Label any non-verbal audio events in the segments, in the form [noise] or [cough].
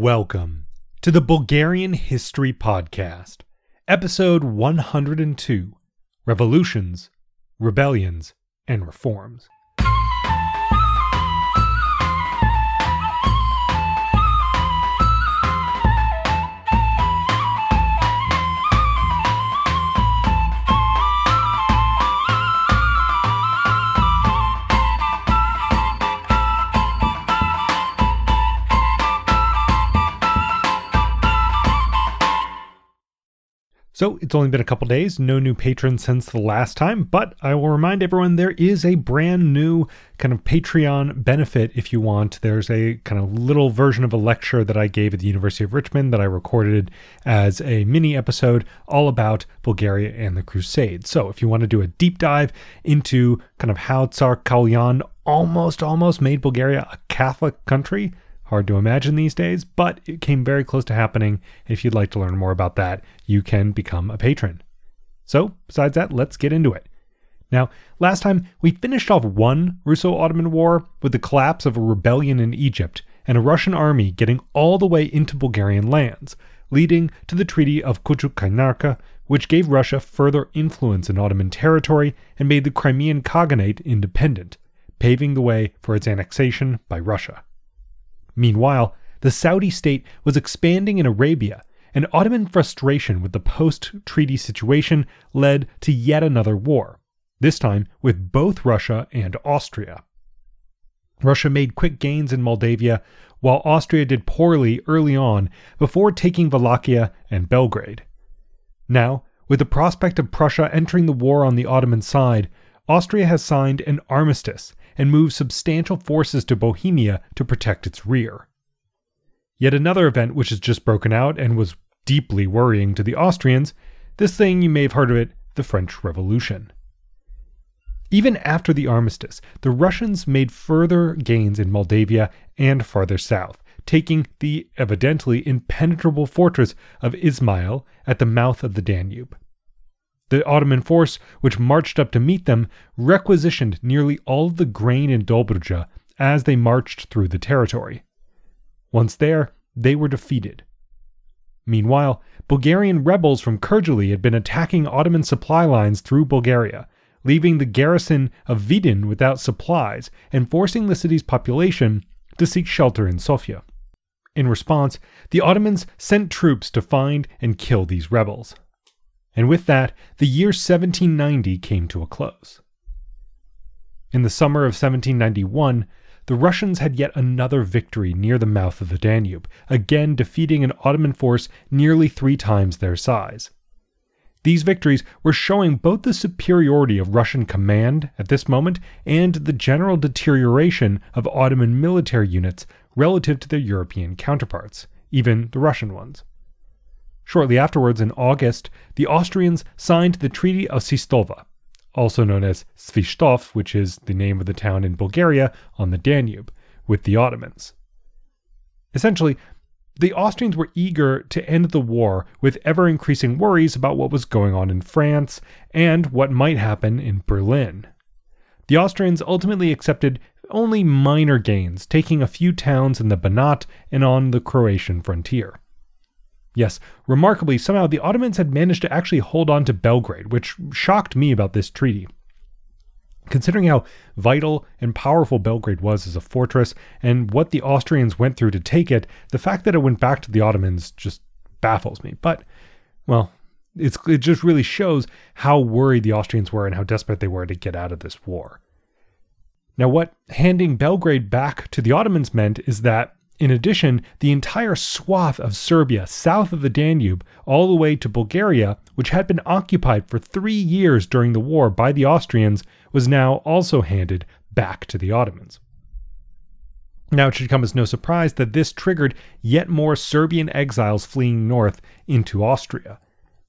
Welcome to the Bulgarian History Podcast, episode 102 Revolutions, Rebellions, and Reforms. So it's only been a couple days, no new patrons since the last time, but I will remind everyone there is a brand new kind of Patreon benefit if you want. There's a kind of little version of a lecture that I gave at the University of Richmond that I recorded as a mini episode all about Bulgaria and the Crusades. So if you want to do a deep dive into kind of how Tsar Kaloyan almost almost made Bulgaria a Catholic country, Hard to imagine these days, but it came very close to happening. If you'd like to learn more about that, you can become a patron. So, besides that, let's get into it. Now, last time we finished off one Russo Ottoman war with the collapse of a rebellion in Egypt and a Russian army getting all the way into Bulgarian lands, leading to the Treaty of Kuchuk which gave Russia further influence in Ottoman territory and made the Crimean Khaganate independent, paving the way for its annexation by Russia. Meanwhile, the Saudi state was expanding in Arabia, and Ottoman frustration with the post treaty situation led to yet another war, this time with both Russia and Austria. Russia made quick gains in Moldavia, while Austria did poorly early on before taking Wallachia and Belgrade. Now, with the prospect of Prussia entering the war on the Ottoman side, Austria has signed an armistice and moved substantial forces to Bohemia to protect its rear. Yet another event which has just broken out and was deeply worrying to the Austrians this thing you may have heard of it the French Revolution. Even after the armistice, the Russians made further gains in Moldavia and farther south, taking the evidently impenetrable fortress of Ismail at the mouth of the Danube. The Ottoman force, which marched up to meet them, requisitioned nearly all of the grain in Dobruja as they marched through the territory. Once there, they were defeated. Meanwhile, Bulgarian rebels from Kurdjali had been attacking Ottoman supply lines through Bulgaria, leaving the garrison of Vidin without supplies and forcing the city's population to seek shelter in Sofia. In response, the Ottomans sent troops to find and kill these rebels and with that, the year 1790 came to a close. In the summer of 1791, the Russians had yet another victory near the mouth of the Danube, again defeating an Ottoman force nearly three times their size. These victories were showing both the superiority of Russian command at this moment and the general deterioration of Ottoman military units relative to their European counterparts, even the Russian ones. Shortly afterwards, in August, the Austrians signed the Treaty of Sistova, also known as Svistov, which is the name of the town in Bulgaria on the Danube, with the Ottomans. Essentially, the Austrians were eager to end the war with ever increasing worries about what was going on in France and what might happen in Berlin. The Austrians ultimately accepted only minor gains, taking a few towns in the Banat and on the Croatian frontier. Yes, remarkably, somehow the Ottomans had managed to actually hold on to Belgrade, which shocked me about this treaty. Considering how vital and powerful Belgrade was as a fortress and what the Austrians went through to take it, the fact that it went back to the Ottomans just baffles me. But, well, it just really shows how worried the Austrians were and how desperate they were to get out of this war. Now, what handing Belgrade back to the Ottomans meant is that in addition, the entire swath of Serbia south of the Danube, all the way to Bulgaria, which had been occupied for three years during the war by the Austrians, was now also handed back to the Ottomans. Now, it should come as no surprise that this triggered yet more Serbian exiles fleeing north into Austria.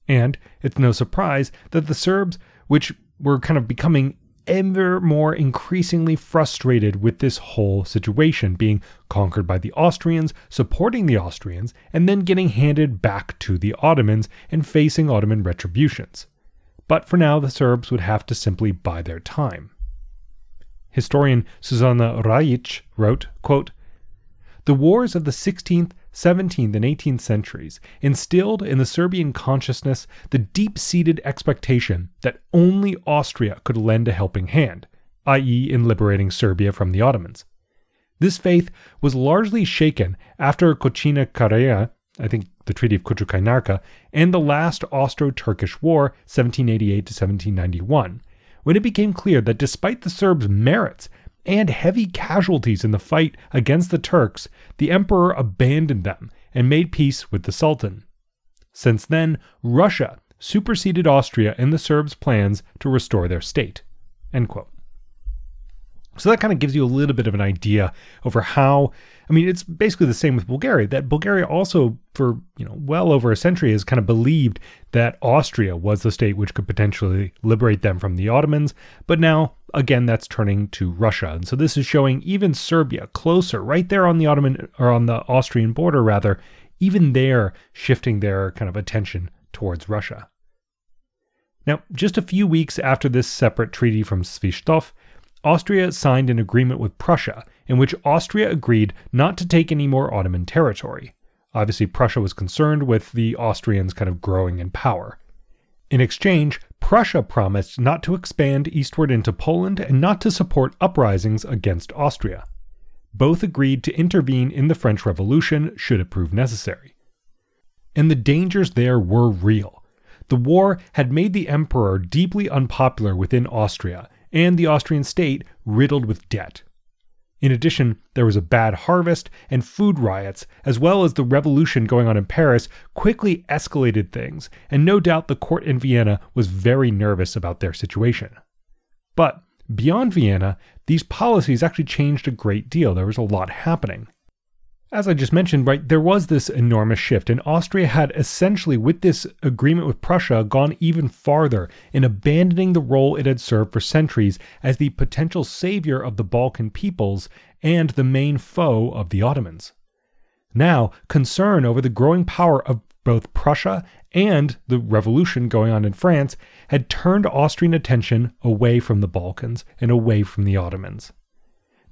And it's no surprise that the Serbs, which were kind of becoming ever more increasingly frustrated with this whole situation, being conquered by the Austrians, supporting the Austrians, and then getting handed back to the Ottomans and facing Ottoman retributions. But for now, the Serbs would have to simply bide their time. Historian Susanna Rajic wrote, quote, The wars of the 16th, 17th, and 18th centuries instilled in the Serbian consciousness the deep seated expectation that only Austria could lend a helping hand, i.e., in liberating Serbia from the Ottomans. This faith was largely shaken after Cocina Carrea, I think the Treaty of Cutrú-Cainarca, and the last Austro-Turkish War, 1788 to 1791, when it became clear that despite the Serbs' merits and heavy casualties in the fight against the Turks, the emperor abandoned them and made peace with the Sultan. Since then, Russia superseded Austria in the Serbs' plans to restore their state. So that kind of gives you a little bit of an idea over how I mean it's basically the same with Bulgaria that Bulgaria also for you know well over a century has kind of believed that Austria was the state which could potentially liberate them from the Ottomans but now again that's turning to Russia and so this is showing even Serbia closer right there on the Ottoman or on the Austrian border rather even there shifting their kind of attention towards Russia. Now, just a few weeks after this separate treaty from Svistov, Austria signed an agreement with Prussia in which Austria agreed not to take any more Ottoman territory. Obviously, Prussia was concerned with the Austrians kind of growing in power. In exchange, Prussia promised not to expand eastward into Poland and not to support uprisings against Austria. Both agreed to intervene in the French Revolution should it prove necessary. And the dangers there were real. The war had made the emperor deeply unpopular within Austria, and the Austrian state riddled with debt. In addition, there was a bad harvest and food riots, as well as the revolution going on in Paris, quickly escalated things, and no doubt the court in Vienna was very nervous about their situation. But beyond Vienna, these policies actually changed a great deal. There was a lot happening. As I just mentioned, right, there was this enormous shift, and Austria had essentially, with this agreement with Prussia, gone even farther in abandoning the role it had served for centuries as the potential savior of the Balkan peoples and the main foe of the Ottomans. Now, concern over the growing power of both Prussia and the revolution going on in France had turned Austrian attention away from the Balkans and away from the Ottomans.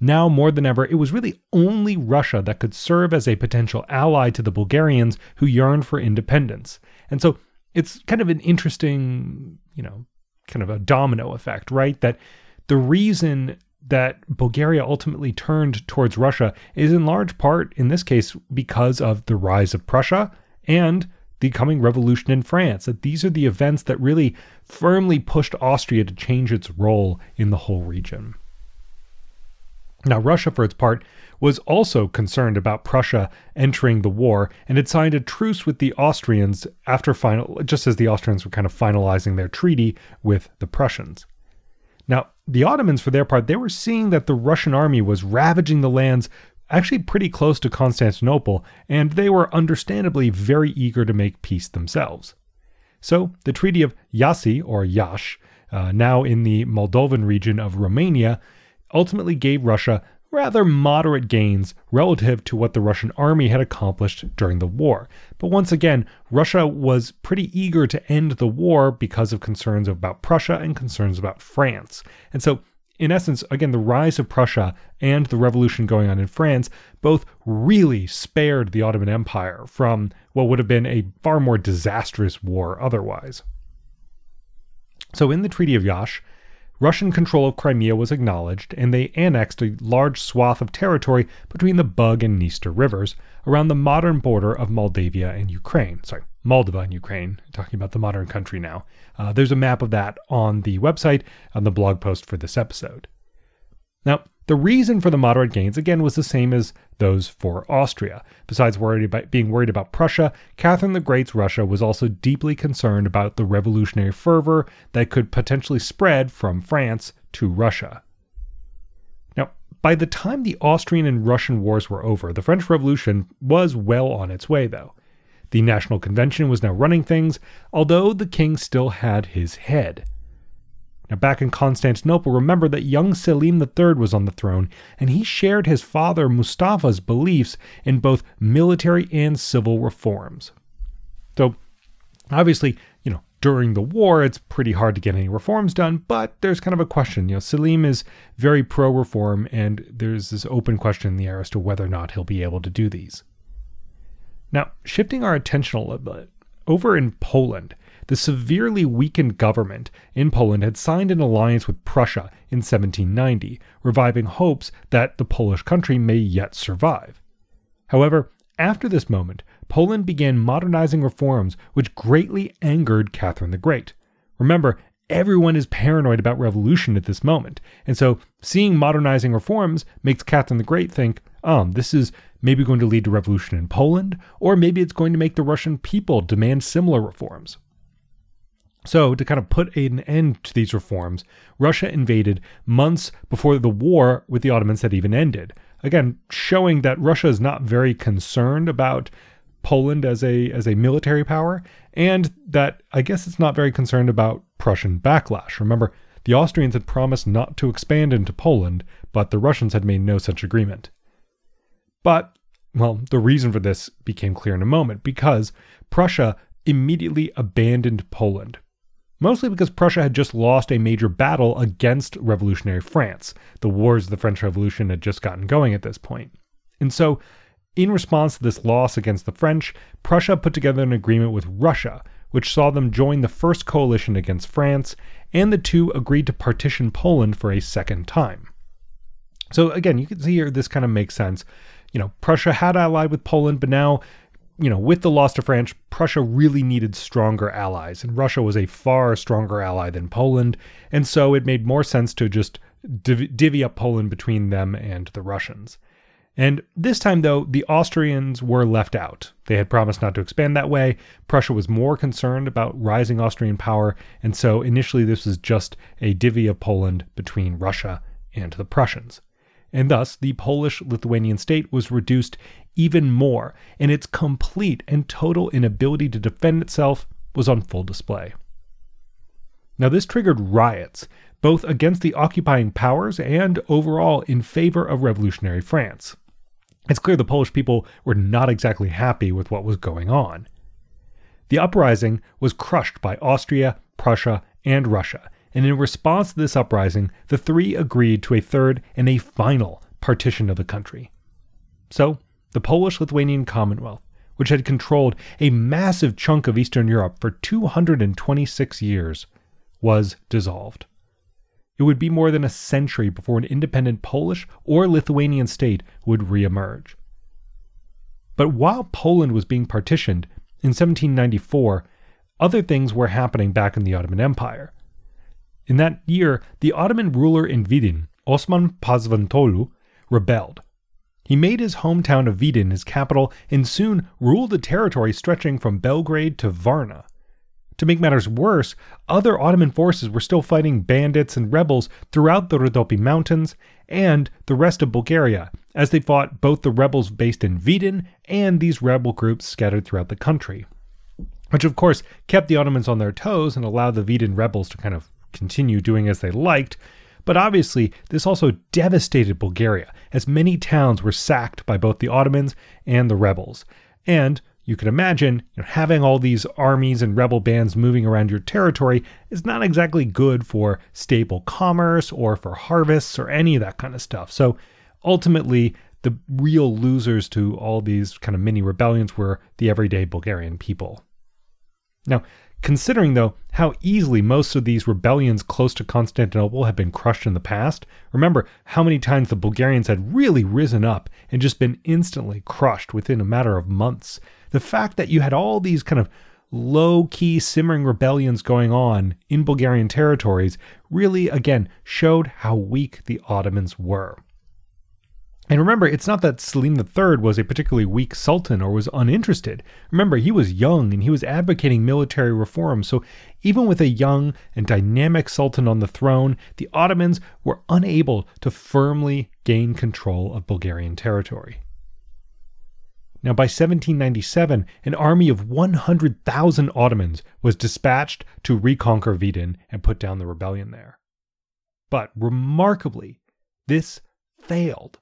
Now more than ever, it was really only Russia that could serve as a potential ally to the Bulgarians who yearned for independence. And so it's kind of an interesting, you know, kind of a domino effect, right? That the reason that Bulgaria ultimately turned towards Russia is in large part, in this case, because of the rise of Prussia and the coming revolution in France. That these are the events that really firmly pushed Austria to change its role in the whole region. Now, Russia, for its part, was also concerned about Prussia entering the war and had signed a truce with the Austrians after final, just as the Austrians were kind of finalizing their treaty with the Prussians. Now, the Ottomans, for their part, they were seeing that the Russian army was ravaging the lands actually pretty close to Constantinople, and they were understandably very eager to make peace themselves. So, the Treaty of Jassy, or Yash, uh, now in the Moldovan region of Romania, ultimately gave Russia rather moderate gains relative to what the Russian army had accomplished during the war. But once again, Russia was pretty eager to end the war because of concerns about Prussia and concerns about France. And so, in essence, again, the rise of Prussia and the revolution going on in France both really spared the Ottoman Empire from what would have been a far more disastrous war otherwise. So, in the Treaty of Iași, Russian control of Crimea was acknowledged, and they annexed a large swath of territory between the Bug and Dniester rivers around the modern border of Moldavia and Ukraine. Sorry, Moldova and Ukraine, talking about the modern country now. Uh, there's a map of that on the website, on the blog post for this episode. Now, the reason for the moderate gains, again, was the same as those for Austria. Besides worried about, being worried about Prussia, Catherine the Great's Russia was also deeply concerned about the revolutionary fervor that could potentially spread from France to Russia. Now, by the time the Austrian and Russian wars were over, the French Revolution was well on its way, though. The National Convention was now running things, although the king still had his head. Now, back in Constantinople, remember that young Selim III was on the throne, and he shared his father Mustafa's beliefs in both military and civil reforms. So, obviously, you know, during the war, it's pretty hard to get any reforms done, but there's kind of a question. You know, Selim is very pro reform, and there's this open question in the air as to whether or not he'll be able to do these. Now, shifting our attention a little bit, over in Poland, the severely weakened government in Poland had signed an alliance with Prussia in 1790, reviving hopes that the Polish country may yet survive. However, after this moment, Poland began modernizing reforms which greatly angered Catherine the Great. Remember, everyone is paranoid about revolution at this moment, and so seeing modernizing reforms makes Catherine the Great think, um, this is maybe going to lead to revolution in Poland, or maybe it's going to make the Russian people demand similar reforms. So, to kind of put an end to these reforms, Russia invaded months before the war with the Ottomans had even ended. Again, showing that Russia is not very concerned about Poland as a as a military power, and that I guess it's not very concerned about Prussian backlash. Remember, the Austrians had promised not to expand into Poland, but the Russians had made no such agreement. But, well, the reason for this became clear in a moment because Prussia immediately abandoned Poland. Mostly because Prussia had just lost a major battle against revolutionary France. The wars of the French Revolution had just gotten going at this point. And so, in response to this loss against the French, Prussia put together an agreement with Russia, which saw them join the first coalition against France, and the two agreed to partition Poland for a second time. So, again, you can see here this kind of makes sense you know, Prussia had allied with Poland, but now, you know, with the loss to France, Prussia really needed stronger allies, and Russia was a far stronger ally than Poland, and so it made more sense to just div- divvy up Poland between them and the Russians. And this time, though, the Austrians were left out. They had promised not to expand that way. Prussia was more concerned about rising Austrian power, and so initially this was just a divvy of Poland between Russia and the Prussians and thus the Polish Lithuanian state was reduced even more, and its complete and total inability to defend itself was on full display. Now, this triggered riots, both against the occupying powers and overall in favor of revolutionary France. It's clear the Polish people were not exactly happy with what was going on. The uprising was crushed by Austria, Prussia, and Russia, and in response to this uprising, the three agreed to a third and a final partition of the country. So, the Polish Lithuanian Commonwealth, which had controlled a massive chunk of Eastern Europe for 226 years, was dissolved. It would be more than a century before an independent Polish or Lithuanian state would reemerge. But while Poland was being partitioned in 1794, other things were happening back in the Ottoman Empire. In that year, the Ottoman ruler in Vidin, Osman Pazvantoğlu, rebelled. He made his hometown of Vidin his capital and soon ruled a territory stretching from Belgrade to Varna. To make matters worse, other Ottoman forces were still fighting bandits and rebels throughout the Rodopi Mountains and the rest of Bulgaria, as they fought both the rebels based in Vidin and these rebel groups scattered throughout the country. Which, of course, kept the Ottomans on their toes and allowed the Vidin rebels to kind of continue doing as they liked. But obviously, this also devastated Bulgaria, as many towns were sacked by both the Ottomans and the rebels. And you can imagine you know, having all these armies and rebel bands moving around your territory is not exactly good for stable commerce or for harvests or any of that kind of stuff. So ultimately, the real losers to all these kind of mini rebellions were the everyday Bulgarian people. Now, Considering, though, how easily most of these rebellions close to Constantinople have been crushed in the past, remember how many times the Bulgarians had really risen up and just been instantly crushed within a matter of months. The fact that you had all these kind of low key simmering rebellions going on in Bulgarian territories really, again, showed how weak the Ottomans were. And remember, it's not that Selim III was a particularly weak sultan or was uninterested. Remember, he was young and he was advocating military reform. So even with a young and dynamic sultan on the throne, the Ottomans were unable to firmly gain control of Bulgarian territory. Now, by 1797, an army of 100,000 Ottomans was dispatched to reconquer Vidin and put down the rebellion there. But remarkably, this failed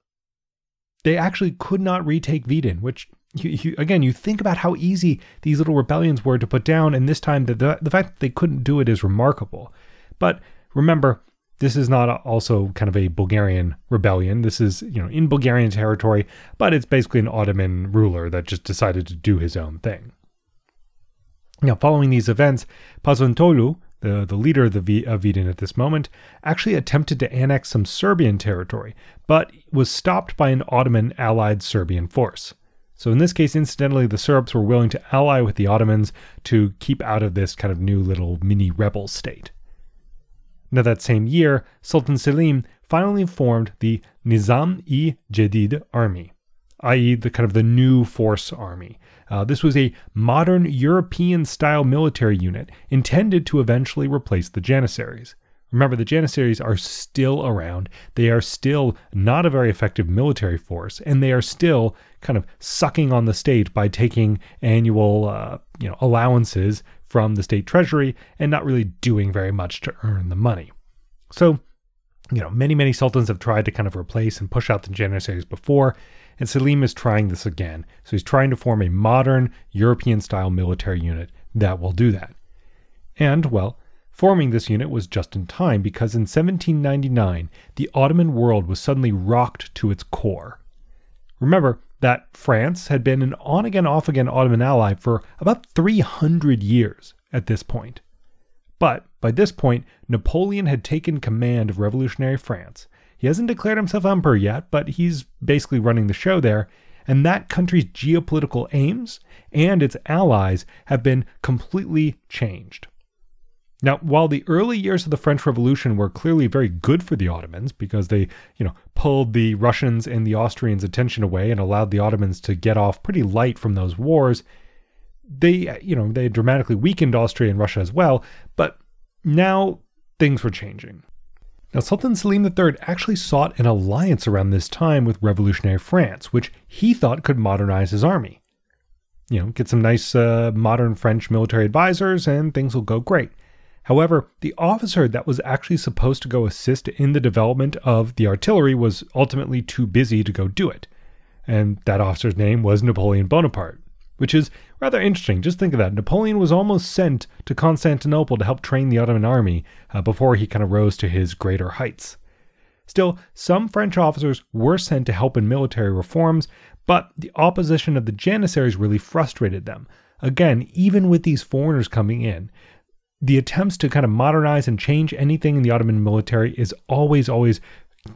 they actually could not retake Vidin, which you, you, again, you think about how easy these little rebellions were to put down, and this time the, the, the fact that they couldn't do it is remarkable. But remember, this is not also kind of a Bulgarian rebellion. This is, you know, in Bulgarian territory, but it's basically an Ottoman ruler that just decided to do his own thing. Now, following these events, Pazvantoğlu, the, the leader of the v, of Vidin at this moment, actually attempted to annex some Serbian territory, but was stopped by an Ottoman allied Serbian force. So, in this case, incidentally, the Serbs were willing to ally with the Ottomans to keep out of this kind of new little mini rebel state. Now, that same year, Sultan Selim finally formed the Nizam-i Jadid army, i.e., the kind of the new force army. Uh, this was a modern European style military unit intended to eventually replace the Janissaries. Remember, the Janissaries are still around. They are still not a very effective military force, and they are still kind of sucking on the state by taking annual, uh, you know, allowances from the state treasury and not really doing very much to earn the money. So, you know, many, many sultans have tried to kind of replace and push out the Janissaries before, and Selim is trying this again. So he's trying to form a modern European style military unit that will do that. And, well, forming this unit was just in time because in 1799, the Ottoman world was suddenly rocked to its core. Remember that France had been an on again, off again Ottoman ally for about 300 years at this point. But by this point, Napoleon had taken command of revolutionary France he hasn't declared himself emperor yet, but he's basically running the show there. And that country's geopolitical aims and its allies have been completely changed. Now, while the early years of the French Revolution were clearly very good for the Ottomans because they, you know, pulled the Russians and the Austrians' attention away and allowed the Ottomans to get off pretty light from those wars, they, you know, they dramatically weakened Austria and Russia as well, but now things were changing. Now, Sultan Selim III actually sought an alliance around this time with revolutionary France, which he thought could modernize his army. You know, get some nice uh, modern French military advisors, and things will go great. However, the officer that was actually supposed to go assist in the development of the artillery was ultimately too busy to go do it. And that officer's name was Napoleon Bonaparte which is rather interesting. Just think of that. Napoleon was almost sent to Constantinople to help train the Ottoman army uh, before he kind of rose to his greater heights. Still, some French officers were sent to help in military reforms, but the opposition of the Janissaries really frustrated them. Again, even with these foreigners coming in, the attempts to kind of modernize and change anything in the Ottoman military is always, always,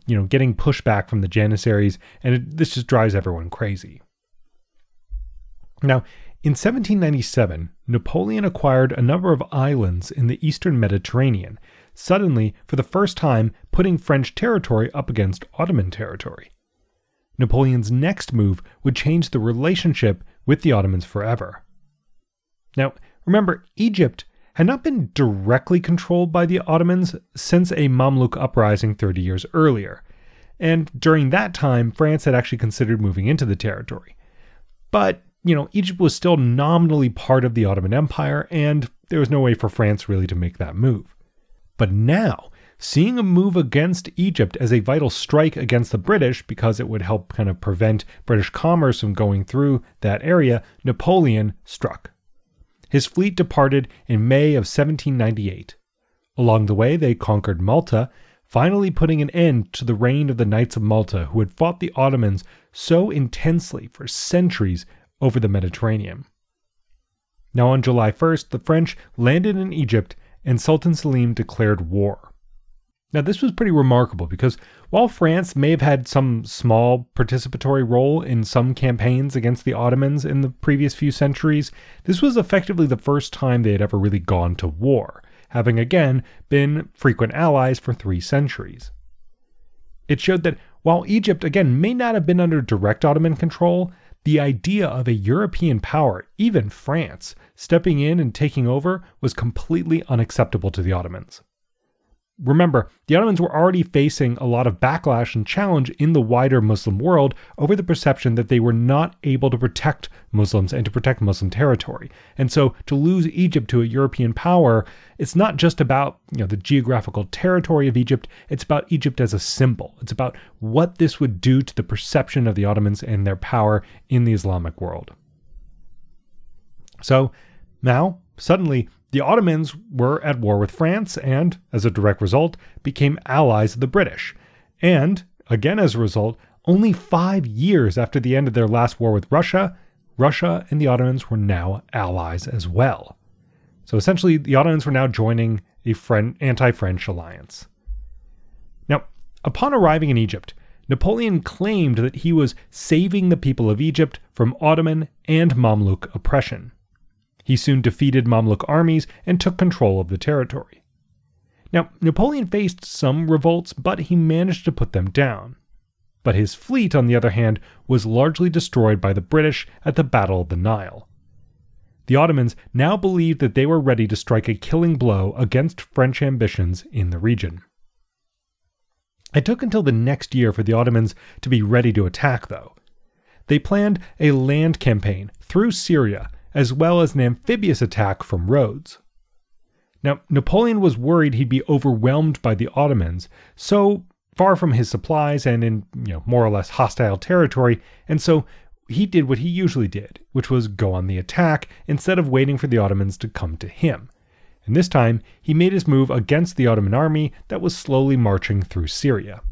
you know, getting pushback from the Janissaries, and it, this just drives everyone crazy. Now, in 1797, Napoleon acquired a number of islands in the eastern Mediterranean, suddenly, for the first time, putting French territory up against Ottoman territory. Napoleon's next move would change the relationship with the Ottomans forever. Now, remember, Egypt had not been directly controlled by the Ottomans since a Mamluk uprising 30 years earlier, and during that time, France had actually considered moving into the territory. But you know, Egypt was still nominally part of the Ottoman Empire, and there was no way for France really to make that move. But now, seeing a move against Egypt as a vital strike against the British because it would help kind of prevent British commerce from going through that area, Napoleon struck. His fleet departed in May of 1798. Along the way, they conquered Malta, finally putting an end to the reign of the Knights of Malta, who had fought the Ottomans so intensely for centuries over the Mediterranean. Now, on July 1st, the French landed in Egypt and Sultan Selim declared war. Now, this was pretty remarkable because while France may have had some small participatory role in some campaigns against the Ottomans in the previous few centuries, this was effectively the first time they had ever really gone to war, having again been frequent allies for three centuries. It showed that while Egypt again may not have been under direct Ottoman control, the idea of a European power, even France, stepping in and taking over was completely unacceptable to the Ottomans. Remember, the Ottomans were already facing a lot of backlash and challenge in the wider Muslim world over the perception that they were not able to protect Muslims and to protect Muslim territory. And so to lose Egypt to a European power, it's not just about, you know, the geographical territory of Egypt, it's about Egypt as a symbol. It's about what this would do to the perception of the Ottomans and their power in the Islamic world. So now, suddenly, The Ottomans were at war with France and, as a direct result, became allies of the British. And, again as a result, only five years after the end of their last war with Russia, Russia and the Ottomans were now allies as well. So essentially, the Ottomans were now joining a anti French alliance. Now, upon arriving in Egypt, Napoleon claimed that he was saving the people of Egypt from Ottoman and Mamluk oppression. He soon defeated Mamluk armies and took control of the territory. Now, Napoleon faced some revolts, but he managed to put them down. But his fleet, on the other hand, was largely destroyed by the British at the Battle of the Nile. The Ottomans now believed that they were ready to strike a killing blow against French ambitions in the region. It took until the next year for the Ottomans to be ready to attack, though. They planned a land campaign through Syria, as well as an amphibious attack from Rhodes. Now, Napoleon was worried he'd be overwhelmed by the Ottomans, so far from his supplies and in, you know, more or less hostile territory, and so he did what he usually did, which was go on the attack instead of waiting for the Ottomans to come to him. And this time, he made his move against the Ottoman army that was slowly marching through Syria.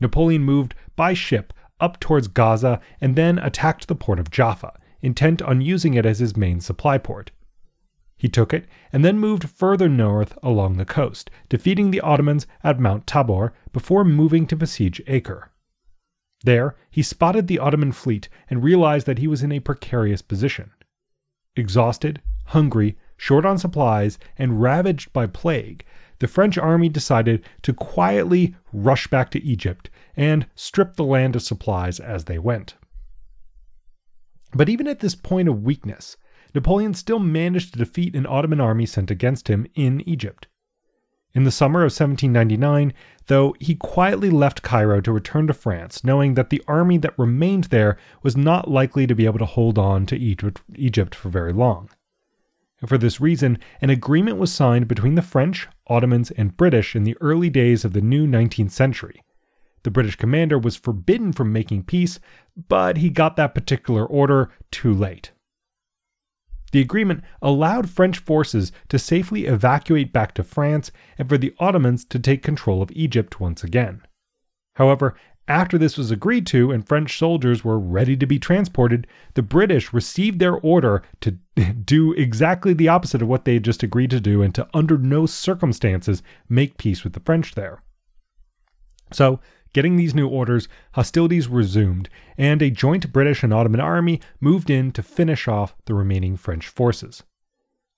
Napoleon moved by ship up towards Gaza and then attacked the port of Jaffa, intent on using it as his main supply port. He took it and then moved further north along the coast, defeating the Ottomans at Mount Tabor before moving to besiege Acre. There, he spotted the Ottoman fleet and realized that he was in a precarious position. Exhausted, hungry, short on supplies, and ravaged by plague, the French army decided to quietly rush back to Egypt and strip the land of supplies as they went. But even at this point of weakness, Napoleon still managed to defeat an Ottoman army sent against him in Egypt. In the summer of 1799, though, he quietly left Cairo to return to France, knowing that the army that remained there was not likely to be able to hold on to Egypt for very long. And for this reason, an agreement was signed between the French, Ottomans, and British in the early days of the new 19th century. The British commander was forbidden from making peace, but he got that particular order too late. The agreement allowed French forces to safely evacuate back to France and for the Ottomans to take control of Egypt once again. However, after this was agreed to and French soldiers were ready to be transported, the British received their order to [laughs] do exactly the opposite of what they had just agreed to do and to, under no circumstances, make peace with the French there. So, Getting these new orders, hostilities resumed, and a joint British and Ottoman army moved in to finish off the remaining French forces.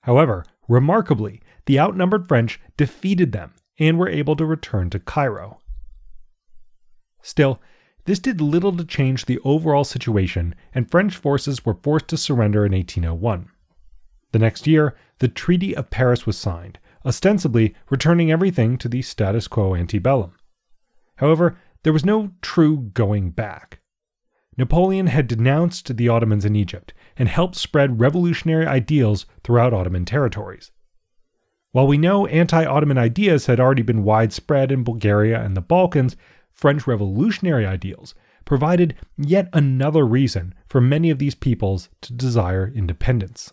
However, remarkably, the outnumbered French defeated them and were able to return to Cairo. Still, this did little to change the overall situation, and French forces were forced to surrender in 1801. The next year, the Treaty of Paris was signed, ostensibly returning everything to the status quo ante bellum. However, there was no true going back. Napoleon had denounced the Ottomans in Egypt and helped spread revolutionary ideals throughout Ottoman territories. While we know anti Ottoman ideas had already been widespread in Bulgaria and the Balkans, French revolutionary ideals provided yet another reason for many of these peoples to desire independence.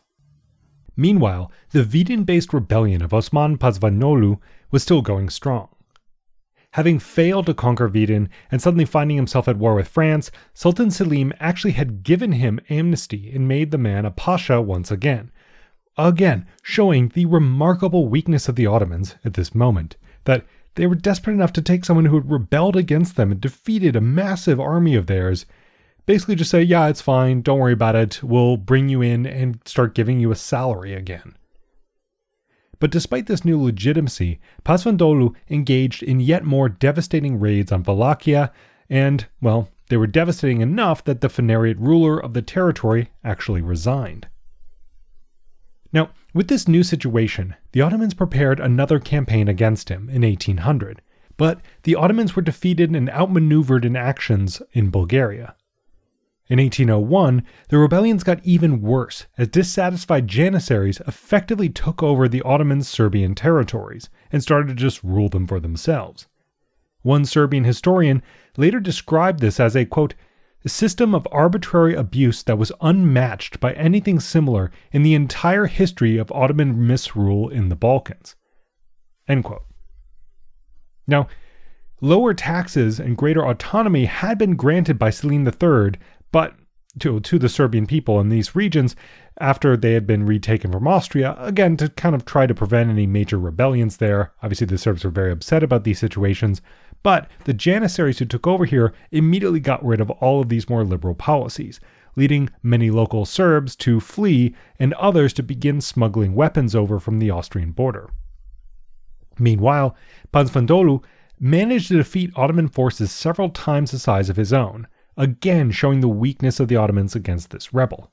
Meanwhile, the Vidin based rebellion of Osman Pazvantoğlu was still going strong. Having failed to conquer Vidin and suddenly finding himself at war with France, Sultan Selim actually had given him amnesty and made the man a pasha once again. Again, showing the remarkable weakness of the Ottomans at this moment, that they were desperate enough to take someone who had rebelled against them and defeated a massive army of theirs, basically just say, yeah, it's fine, don't worry about it, we'll bring you in and start giving you a salary again. But despite this new legitimacy, Pazvantoğlu engaged in yet more devastating raids on Wallachia, and, well, they were devastating enough that the Phanariot ruler of the territory actually resigned. Now, with this new situation, the Ottomans prepared another campaign against him in 1800, but the Ottomans were defeated and outmaneuvered in actions in Bulgaria. In 1801, the rebellions got even worse as dissatisfied Janissaries effectively took over the Ottoman Serbian territories and started to just rule them for themselves. One Serbian historian later described this as a quote, system of arbitrary abuse that was unmatched by anything similar in the entire history of Ottoman misrule in the Balkans. End quote. Now, lower taxes and greater autonomy had been granted by Selim III, but to, to the Serbian people in these regions after they had been retaken from Austria, again, to kind of try to prevent any major rebellions there. Obviously, the Serbs were very upset about these situations, but the Janissaries who took over here immediately got rid of all of these more liberal policies, leading many local Serbs to flee and others to begin smuggling weapons over from the Austrian border. Meanwhile, Pazvantoğlu managed to defeat Ottoman forces several times the size of his own, again showing the weakness of the Ottomans against this rebel.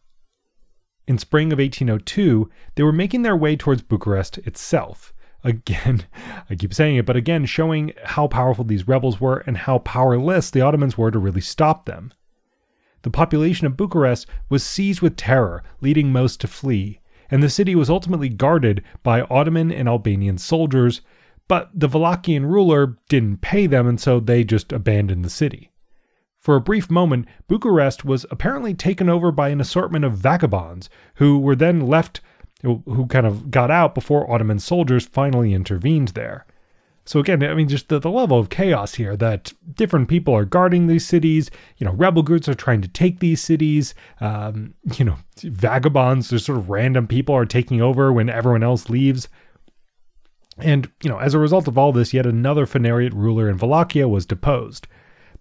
In spring of 1802, they were making their way towards Bucharest itself. [laughs] Again, I keep saying it, but again, showing how powerful these rebels were and how powerless the Ottomans were to really stop them. The population of Bucharest was seized with terror, leading most to flee, and the city was ultimately guarded by Ottoman and Albanian soldiers, but the Wallachian ruler didn't pay them, and so they just abandoned the city. For a brief moment, Bucharest was apparently taken over by an assortment of vagabonds, who were then left, who kind of got out before Ottoman soldiers finally intervened there. So again, I mean, just the, the level of chaos here that different people are guarding these cities. You know, rebel groups are trying to take these cities. Um, you know, vagabonds, just sort of random people are taking over when everyone else leaves. And, you know, as a result of all this, yet another Phanariot ruler in Wallachia was deposed.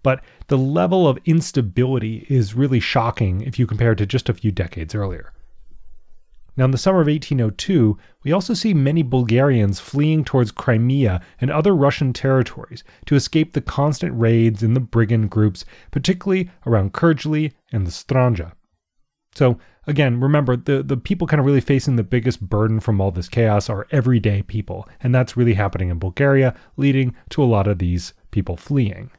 But the level of instability is really shocking if you compare it to just a few decades earlier. Now, in the summer of 1802, we also see many Bulgarians fleeing towards Crimea and other Russian territories to escape the constant raids in the brigand groups, particularly around Kurdjali and the Stranja. So, again, remember the, the people kind of really facing the biggest burden from all this chaos are everyday people, and that's really happening in Bulgaria, leading to a lot of these people fleeing.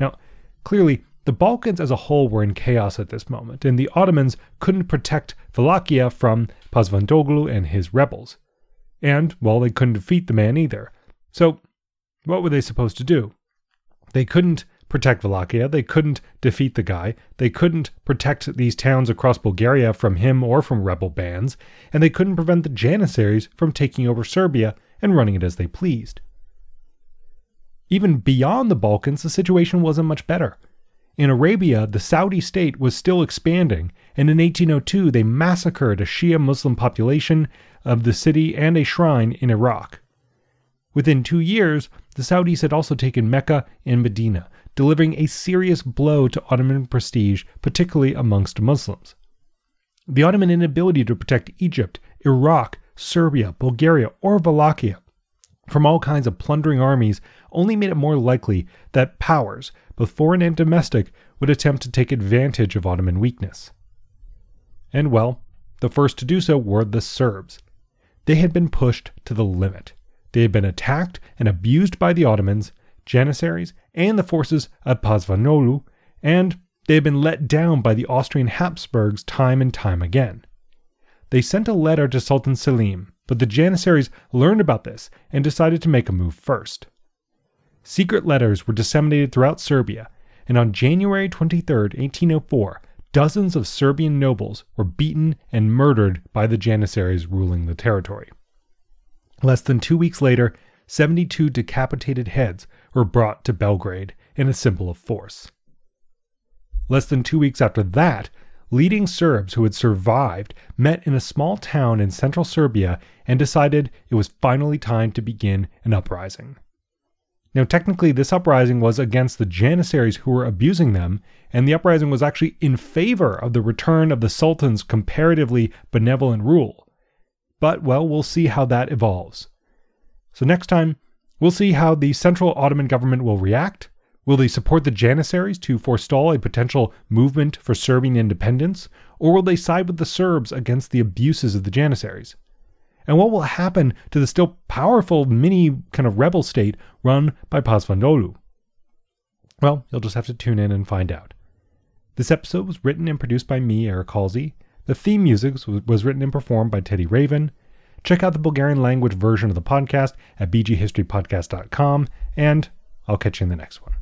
Now, clearly, the Balkans as a whole were in chaos at this moment, and the Ottomans couldn't protect Wallachia from Pazvantoğlu and his rebels. And, well, they couldn't defeat the man either. So, what were they supposed to do? They couldn't protect Wallachia, they couldn't defeat the guy, they couldn't protect these towns across Bulgaria from him or from rebel bands, and they couldn't prevent the Janissaries from taking over Serbia and running it as they pleased. Even beyond the Balkans, the situation wasn't much better. In Arabia, the Saudi state was still expanding, and in 1802 they massacred a Shia Muslim population of the city and a shrine in Iraq. Within two years, the Saudis had also taken Mecca and Medina, delivering a serious blow to Ottoman prestige, particularly amongst Muslims. The Ottoman inability to protect Egypt, Iraq, Serbia, Bulgaria, or Wallachia from all kinds of plundering armies only made it more likely that powers, both foreign and domestic, would attempt to take advantage of Ottoman weakness. And well, the first to do so were the Serbs. They had been pushed to the limit. They had been attacked and abused by the Ottomans, Janissaries, and the forces of Pazvantoğlu, and they had been let down by the Austrian Habsburgs time and time again. They sent a letter to Sultan Selim, but the Janissaries learned about this and decided to make a move first. Secret letters were disseminated throughout Serbia, and on January 23, 1804, dozens of Serbian nobles were beaten and murdered by the Janissaries ruling the territory. Less than two weeks later, 72 decapitated heads were brought to Belgrade in a symbol of force. Less than two weeks after that, leading Serbs who had survived met in a small town in central Serbia and decided it was finally time to begin an uprising. Now, technically, this uprising was against the Janissaries who were abusing them, and the uprising was actually in favor of the return of the Sultan's comparatively benevolent rule. But, well, we'll see how that evolves. So, next time, we'll see how the Central Ottoman government will react, Will they support the Janissaries to forestall a potential movement for Serbian independence, or will they side with the Serbs against the abuses of the Janissaries? And what will happen to the still powerful mini kind of rebel state run by Pazvantoğlu? Well, you'll just have to tune in and find out. This episode was written and produced by me, Eric Halsey. The theme music was written and performed by Teddy Raven. Check out the Bulgarian language version of the podcast at bghistorypodcast.com, and I'll catch you in the next one.